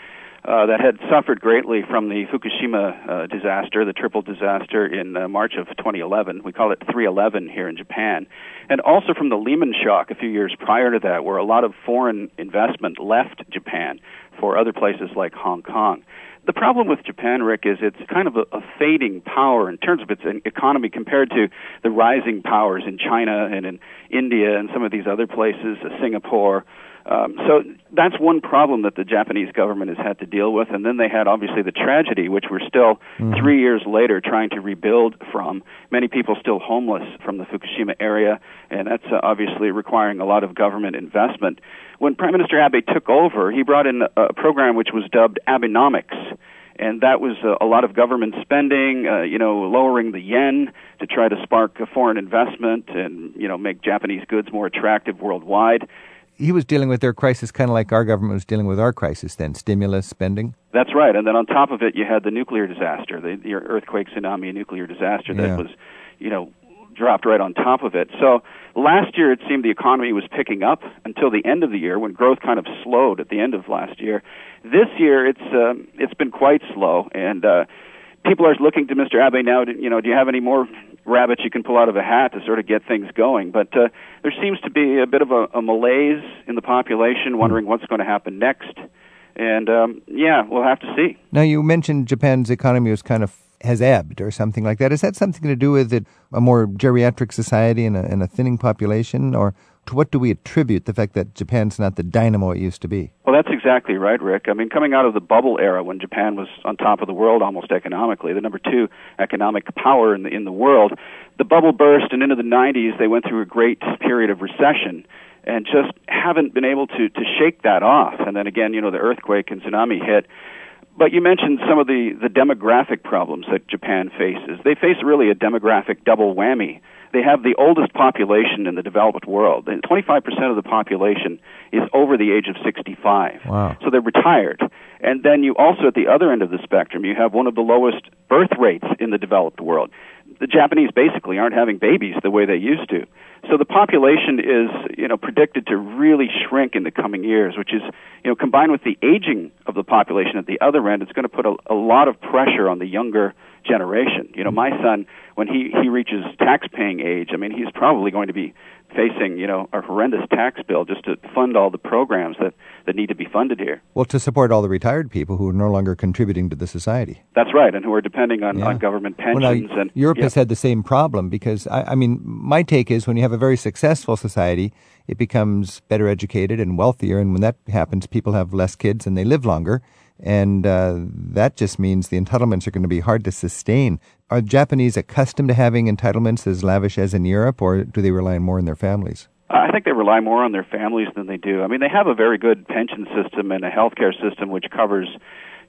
uh, that had suffered greatly from the Fukushima uh, disaster, the triple disaster in uh, March of 2011. We call it 311 here in Japan. And also from the Lehman shock a few years prior to that, where a lot of foreign investment left Japan for other places like Hong Kong. The problem with Japan, Rick, is it's kind of a, a fading power in terms of its economy compared to the rising powers in China and in India and some of these other places, Singapore. Um, so that's one problem that the Japanese government has had to deal with. And then they had obviously the tragedy, which we're still three years later trying to rebuild from. Many people still homeless from the Fukushima area, and that's uh, obviously requiring a lot of government investment. When Prime Minister Abe took over, he brought in a, program which was dubbed Abenomics and that was uh, a lot of government spending, uh, you know, lowering the yen to try to spark foreign investment and you know make Japanese goods more attractive worldwide. He was dealing with their crisis kind of like our government was dealing with our crisis then stimulus, spending. That's right, and then on top of it, you had the nuclear disaster, the, the earthquake, tsunami, nuclear disaster that Yeah. was, you know, dropped right on top of it. So last year, it seemed the economy was picking up until the end of the year, when growth kind of slowed at the end of last year. This year, it's um, it's been quite slow, and uh, people are looking to Mr. Abe now. To, you know, do you have any more rabbits you can pull out of a hat to sort of get things going? But uh, there seems to be a bit of a, a malaise in the population, wondering what's going to happen next. And um, yeah, we'll have to see. Now, you mentioned Japan's economy was kind of has ebbed or something like that. Is that something to do with it, a more geriatric society and a, and a thinning population? Or to what do we attribute the fact that Japan's not the dynamo it used to be? Well, that's exactly right, Rick. I mean, coming out of the bubble era when Japan was on top of the world almost economically, the number two economic power in the, in the world, the bubble burst, and into the 90s, they went through a great period of recession and just haven't been able to, to shake that off. And then again, you know, the earthquake and tsunami hit. But you mentioned some of the, the demographic problems that Japan faces. They face really a demographic double whammy. They have the oldest population in the developed world. 25% of the population is over the age of 65. Wow. So they're retired. And then you also, at the other end of the spectrum, you have one of the lowest birth rates in the developed world. The Japanese basically aren't having babies the way they used to. So the population is, you know, predicted to really shrink in the coming years, which is, you know, combined with the aging of the population at the other end, it's going to put a, a lot of pressure on the younger generation. You know, my son, when he he reaches tax paying age, I mean, he's probably going to be facing, you know, a horrendous tax bill just to fund all the programs that that need to be funded here. Well, to support all the retired people who are no longer contributing to the society. That's right, and who are depending on, Yeah. on government Well, pensions now, and Europe yeah. has had the same problem because I, I mean, my take is when you have a very successful society, it becomes better educated and wealthier, and when that happens, people have less kids and they live longer, and uh, that just means the entitlements are going to be hard to sustain. Are Japanese accustomed to having entitlements as lavish as in Europe, or do they rely more on their families? I think they rely more on their families than they do. I mean, they have a very good pension system and a healthcare system which covers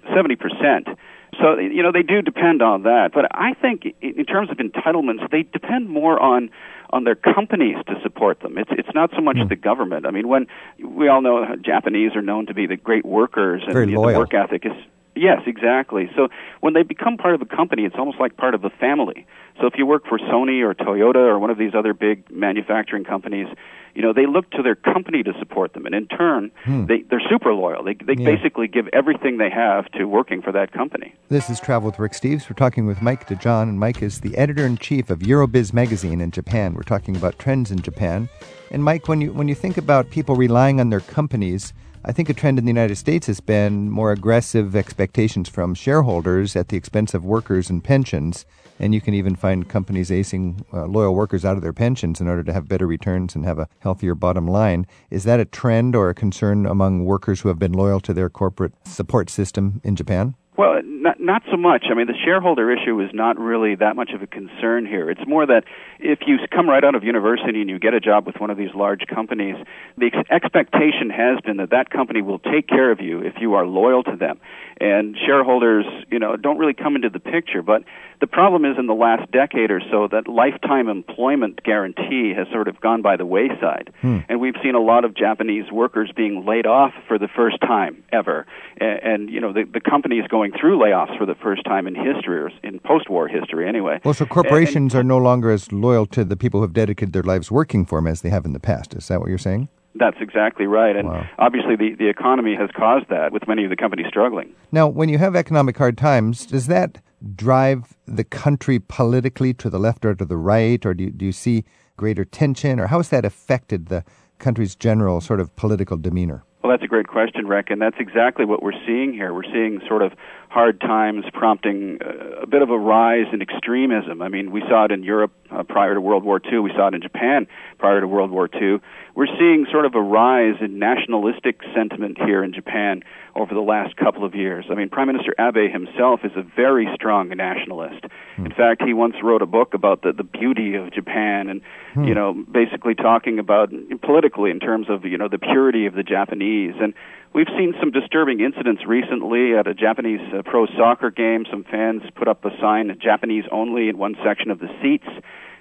70%. So, you know, they do depend on that. But I think in in terms of entitlements, they depend more on on their companies to support them. It's it's not so much hmm. the government. I mean, when we all know Japanese are known to be the great workers and Very the, the work ethic is Yes, exactly. So when they become part of a company, it's almost like part of a family. So if you work for Sony or Toyota or one of these other big manufacturing companies, you know they look to their company to support them, and in turn, they they're super loyal. They they Hmm. Yeah. basically give everything they have to working for that company. This is Travel with Rick Steves. We're talking with Mike DeJong, and Mike is the editor in chief of Eurobiz magazine in Japan. We're talking about trends in Japan. And Mike, when you when you think about people relying on their companies, I think a trend in the United States has been more aggressive expectations from shareholders at the expense of workers and pensions. And you can even find companies acing uh, loyal workers out of their pensions in order to have better returns and have a healthier bottom line. Is that a trend or a concern among workers who have been loyal to their corporate support system in Japan? Well, not not so much. I mean, the shareholder issue is not really that much of a concern here. It's more that if you come right out of university and you get a job with one of these large companies, the ex- expectation has been that that company will take care of you if you are loyal to them. And shareholders, you know, don't really come into the picture. But the problem is in the last decade or so that lifetime employment guarantee has sort of gone by the wayside. Hmm. And we've seen a lot of Japanese workers being laid off for the first time ever. And, and you know, the, the company is going through layoffs for the first time in history, or in post war history anyway. Well, so corporations and, and, are no longer as loyal to the people who have dedicated their lives working for them as they have in the past. Is that what you're saying? That's exactly right. And wow. obviously, the, the economy has caused that with many of the companies struggling. Now, when you have economic hard times, does that drive the country politically to the left or to the right, or do you, do you see greater tension, or how has that affected the country's general sort of political demeanor? Well, that's a great question, Rick, and that's exactly what we're seeing here. We're seeing sort of hard times prompting a bit of a rise in extremism. I mean, we saw it in Europe uh, prior to World War II. We saw it in Japan prior to World War II. We're seeing sort of a rise in nationalistic sentiment here in Japan over the last couple of years. I mean, Prime Minister Abe himself is a very strong nationalist. Hmm. In fact, he once wrote a book about the, the beauty of Japan and, hmm. you know, basically talking about politically in terms of, you know, the purity of the Japanese. And we've seen some disturbing incidents recently at a Japanese uh, pro soccer game. Some fans put up a sign, Japanese only, in one section of the seats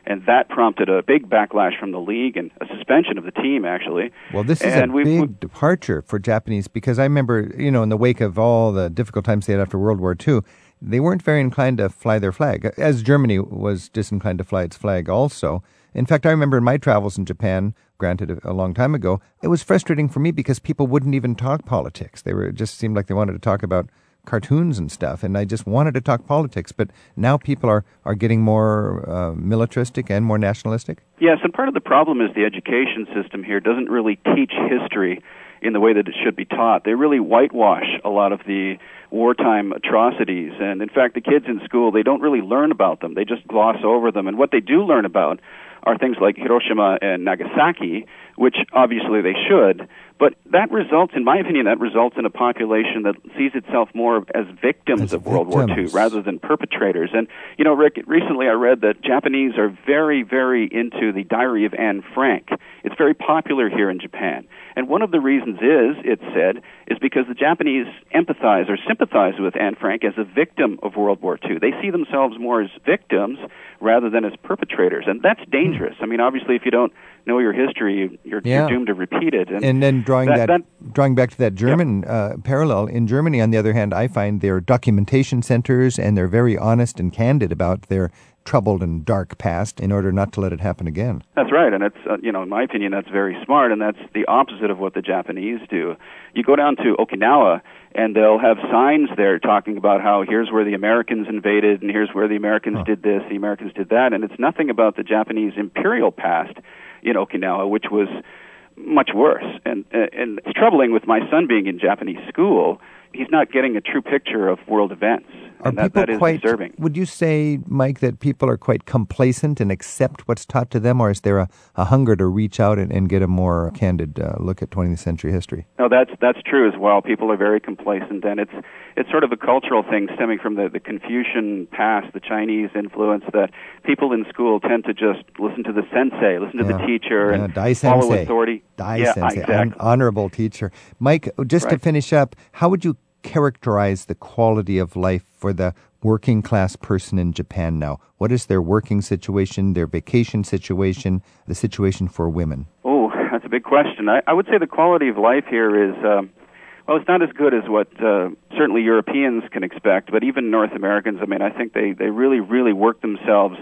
and that prompted a big backlash from the league and a suspension of the team actually. Well, this is and a big departure for Japanese because I remember, you know, in the wake of all the difficult times they had after World War II, they weren't very inclined to fly their flag, as Germany was disinclined to fly its flag also. In fact, I remember in my travels in Japan, granted a long time ago, it was frustrating for me because people wouldn't even talk politics. They were just seemed like they wanted to talk about cartoons and stuff, and I just wanted to talk politics. But now people are, are getting more uh, militaristic and more nationalistic? Yes, and part of the problem is the education system here doesn't really teach history in the way that it should be taught. They really whitewash a lot of the wartime atrocities. And in fact, the kids in school, they don't really learn about them. They just gloss over them. And what they do learn about are things like Hiroshima and Nagasaki, which obviously they should, but that results, in my opinion, that results in a population that sees itself more as victims of World War II rather than perpetrators. And, you know, Rick, recently I read that Japanese are very, very into the Diary of Anne Frank. It's very popular here in Japan. And one of the reasons is, it said, is because the Japanese empathize or sympathize with Anne Frank as a victim of World War II. They see themselves more as victims rather than as perpetrators. And that's hmm. dangerous. I mean, obviously, if you don't know your history, you're, yeah. you're doomed to repeat it. And, and then drawing that, that, that, drawing back to that German uh, parallel, in Germany, on the other hand, I find their documentation centers and they're very honest and candid about their troubled and dark past in order not to let it happen again. That's right, and it's uh, you know in my opinion that's very smart, and that's the opposite of what the Japanese do. You go down to Okinawa, and they'll have signs there talking about how here's where the Americans invaded, and here's where the Americans huh. did this, the Americans did that, and it's nothing about the Japanese imperial past in Okinawa, which was much worse. And uh, and it's troubling with my son being in Japanese school. He's not getting a true picture of world events. Are and that, is quite, disturbing. Would you say, Mike, that people are quite complacent and accept what's taught to them, or is there a, a hunger to reach out and, and get a more candid uh, look at 20th century history? No, that's that's true as well. People are very complacent, and it's it's sort of a cultural thing stemming from the, the Confucian past, the Chinese influence, that people in school tend to just listen to the sensei, listen to yeah. the teacher, yeah, and Dai follow authority. Dai yeah, sensei, exactly. Hon- honorable teacher. Mike, just right. to finish up, how would you characterize the quality of life for the working class person in Japan now? What is their working situation, their vacation situation, the situation for women? Oh, that's a big question. I, I would say the quality of life here is. Um, well, it's not as good as what uh, certainly Europeans can expect, but even North Americans. I mean, I think they they really really work themselves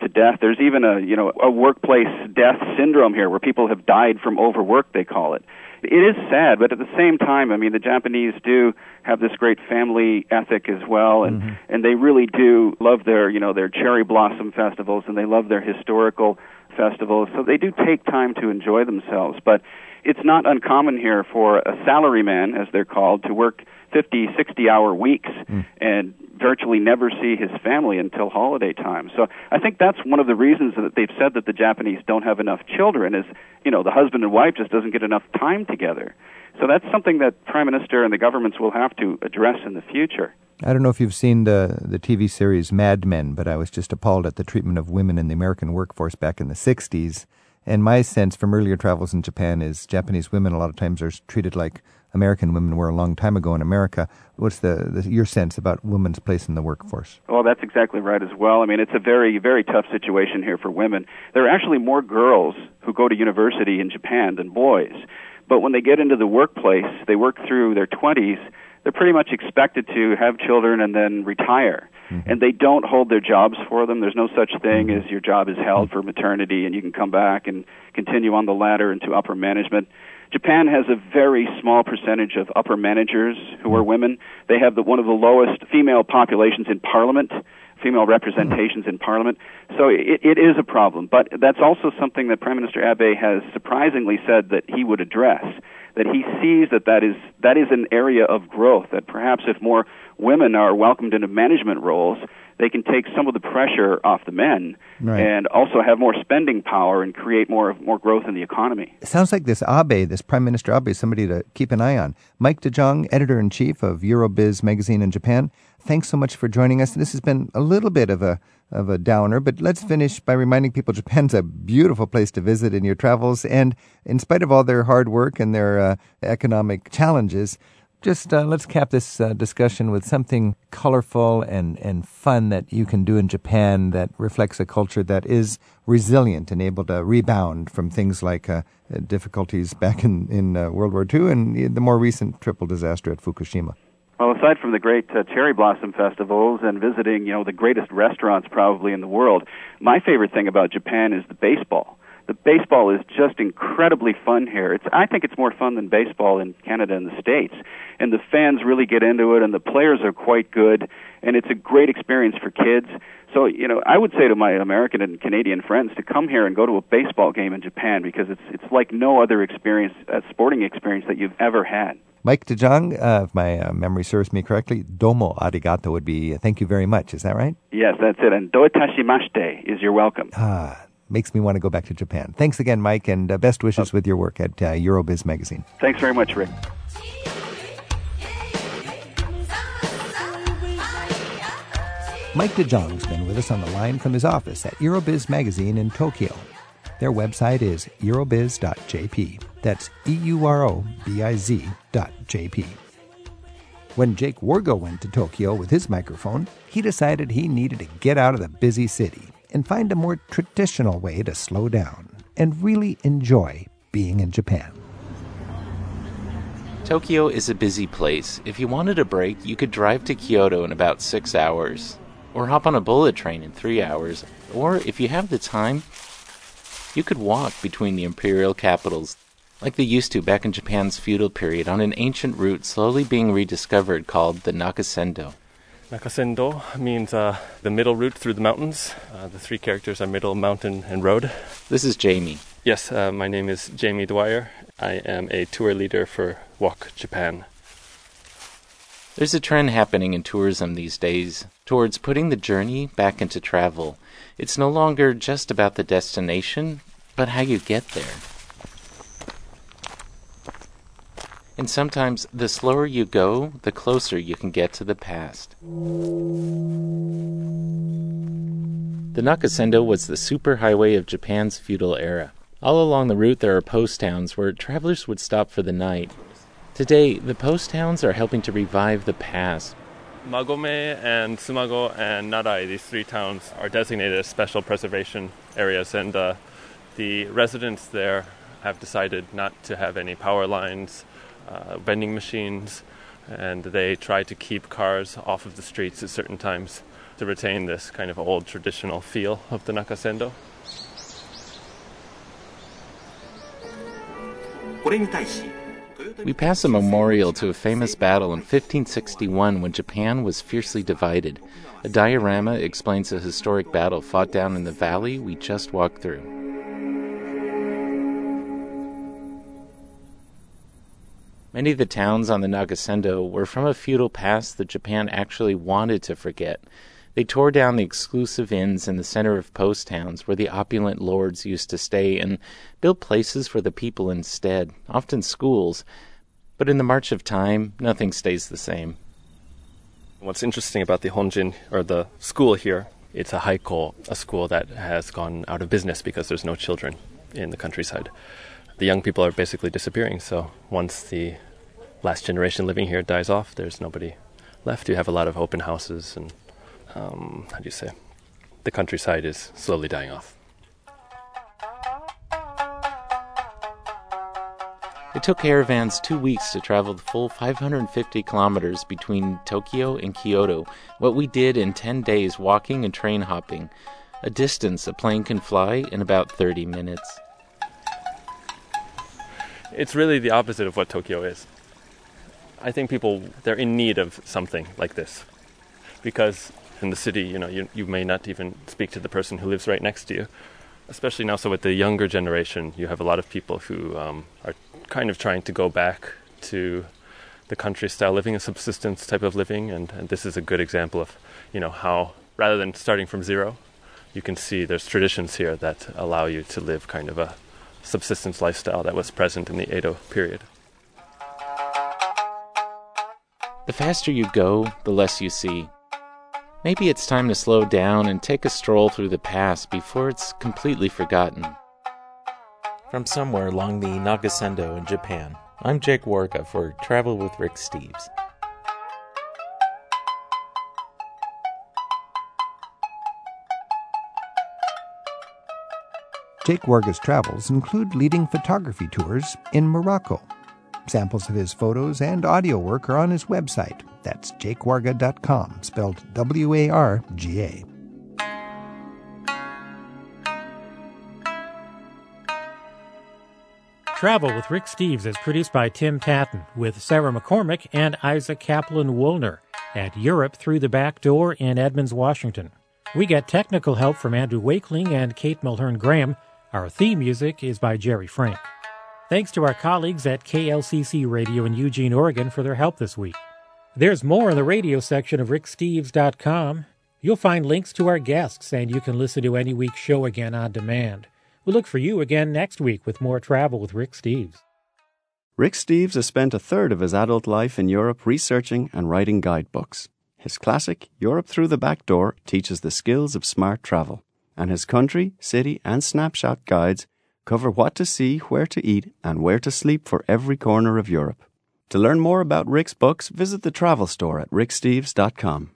to death. There's even a you know a workplace death syndrome here, where people have died from overwork. They call it. It is sad, but at the same time, I mean, the Japanese do have this great family ethic as well, and mm-hmm. and they really do love their you know their cherry blossom festivals, and they love their historical festivals, so they do take time to enjoy themselves. But it's not uncommon here for a salaryman, as they're called, to work 50, 60 hour weeks mm. and virtually never see his family until holiday time. So I think that's one of the reasons that they've said that the Japanese don't have enough children is, you know, the husband and wife just doesn't get enough time together. So that's something that Prime Minister and the governments will have to address in the future. I don't know if you've seen the the TV series Mad Men, but I was just appalled at the treatment of women in the American workforce back in the 60s. And my sense from earlier travels in Japan is Japanese women a lot of times are treated like American women were a long time ago in America. What's the, the, your sense about women's place in the workforce? Well, that's exactly right as well. I mean, it's a very very tough situation here for women. There are actually more girls who go to university in Japan than boys. But when they get into the workplace, they work through their 20s, they're pretty much expected to have children and then retire. Mm-hmm. And they don't hold their jobs for them. There's no such thing mm-hmm. as your job is held mm-hmm. for maternity and you can come back and continue on the ladder into upper management. Japan has a very small percentage of upper managers who are women. They have the, one of the lowest female populations in parliament, female representations in parliament. So it, it is a problem. But that's also something that Prime Minister Abe has surprisingly said that he would address. That he sees that that is that is an area of growth. That perhaps if more women are welcomed into management roles, they can take some of the pressure off the men right. and also have more spending power and create more more growth in the economy. It sounds like this Abe, this Prime Minister Abe, is somebody to keep an eye on. Mike DeJong, editor in chief of Eurobiz magazine in Japan. Thanks so much for joining us. This has been a little bit of a of a downer, but let's finish by reminding people Japan's a beautiful place to visit in your travels. And in spite of all their hard work and their uh, economic challenges, just uh, let's cap this uh, discussion with something colorful and, and fun that you can do in Japan that reflects a culture that is resilient and able to rebound from things like uh, difficulties back in, in uh, World War II and the more recent triple disaster at Fukushima. Well, aside from the great uh, cherry blossom festivals and visiting, you know, the greatest restaurants probably in the world, my favorite thing about Japan is the baseball the baseball is just incredibly fun here. It's I think it's more fun than baseball in Canada and the States. And the fans really get into it and the players are quite good and it's a great experience for kids. So, you know, I would say to my American and Canadian friends to come here and go to a baseball game in Japan because it's it's like no other experience, a sporting experience that you've ever had. Mike DeJong, uh, if my uh, memory serves me correctly, domo arigato would be uh, thank you very much. Is that right? Yes, that's it. And doitashimashite is your welcome. Ah, makes me want to go back to Japan. Thanks again, Mike, and uh, best wishes oh. with your work at uh, Eurobiz Magazine. Thanks very much, Rick. Mike DeJong's been with us on the line from his office at Eurobiz Magazine in Tokyo. Their website is eurobiz.jp. That's E U R O B I Z dot JP. When Jake Warga went to Tokyo with his microphone, he decided he needed to get out of the busy city and find a more traditional way to slow down and really enjoy being in Japan. Tokyo is a busy place. If you wanted a break, you could drive to Kyoto in about six hours, or hop on a bullet train in three hours, or if you have the time, you could walk between the imperial capitals like they used to back in Japan's feudal period on an ancient route slowly being rediscovered called the Nakasendo. Nakasendo means uh, the middle route through the mountains. Uh, the three characters are middle, mountain, and road. This is Jamie. Yes, uh, my name is Jamie Dwyer. I am a tour leader for Walk Japan. There's a trend happening in tourism these days towards putting the journey back into travel. It's no longer just about the destination, but how you get there. And sometimes the slower you go, the closer you can get to the past. The Nakasendo was the superhighway of Japan's feudal era. All along the route, there are post towns where travelers would stop for the night. Today, the post towns are helping to revive the past. Magome and Tsumago and Narai, these three towns, are designated as special preservation areas, and uh, the residents there have decided not to have any power lines uh, vending machines, and they try to keep cars off of the streets at certain times to retain this kind of old traditional feel of the Nakasendo. We pass a memorial to a famous battle in 1561 when Japan was fiercely divided. A diorama explains a historic battle fought down in the valley we just walked through. Many of the towns on the Nakasendo were from a feudal past that Japan actually wanted to forget. They tore down the exclusive inns in the center of post towns where the opulent lords used to stay and built places for the people instead, often schools. But in the march of time, nothing stays the same. What's interesting about the Honjin, or the school here, it's a haiko, a school that has gone out of business because there's no children in the countryside the young people are basically disappearing. So once the last generation living here dies off, there's nobody left. You have a lot of open houses, and um, how do you say? The countryside is slowly dying off. It took caravans two weeks to travel the full 550 kilometers between Tokyo and Kyoto, what we did in 10 days walking and train hopping, a distance a plane can fly in about 30 minutes it's really the opposite of what Tokyo is. I think people they're in need of something like this because in the city, you know, you, you may not even speak to the person who lives right next to you. Especially now, so with the younger generation, you have a lot of people who um, are kind of trying to go back to the country style living, a subsistence type of living, and, and this is a good example of, you know, how rather than starting from zero, you can see there's traditions here that allow you to live kind of a subsistence lifestyle that was present in the Edo period. The faster you go, the less you see. Maybe it's time to slow down and take a stroll through the past before it's completely forgotten. From somewhere along the Nakasendo in Japan, I'm Jake Warga for Travel with Rick Steves. Jake Warga's travels include leading photography tours in Morocco. Samples of his photos and audio work are on his website. That's jakewarga.com, spelled W A R G A. Travel with Rick Steves is produced by Tim Tattan with Sarah McCormick and Isaac Kaplan Woolner at Europe Through the Back Door in Edmonds, Washington. We get technical help from Andrew Wakeling and Kate Mulhern Graham. Our theme music is by Jerry Frank. Thanks to our colleagues at KLCC Radio in Eugene, Oregon for their help this week. There's more in the radio section of ricksteves.com. You'll find links to our guests, and you can listen to any week's show again on demand. We'll look for you again next week with more travel with Rick Steves. Rick Steves has spent a third of his adult life in Europe researching and writing guidebooks. His classic, Europe Through the Back Door, teaches the skills of smart travel and his country, city, and snapshot guides cover what to see, where to eat, and where to sleep for every corner of Europe. To learn more about Rick's books, visit the travel store at ricksteves.com.